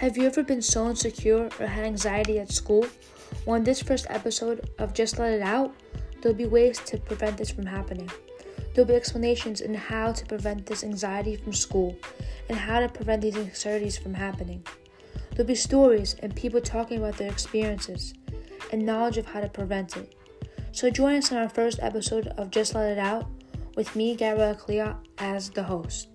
Have you ever been so insecure or had anxiety at school? Well, in this first episode of Just Let It Out, there'll be ways to prevent this from happening. There'll be explanations on how to prevent this anxiety from school and how to prevent these anxieties from happening. There'll be stories and people talking about their experiences and knowledge of how to prevent it. So join us on our first episode of Just Let It Out with me, Gabrielle Clea, as the host.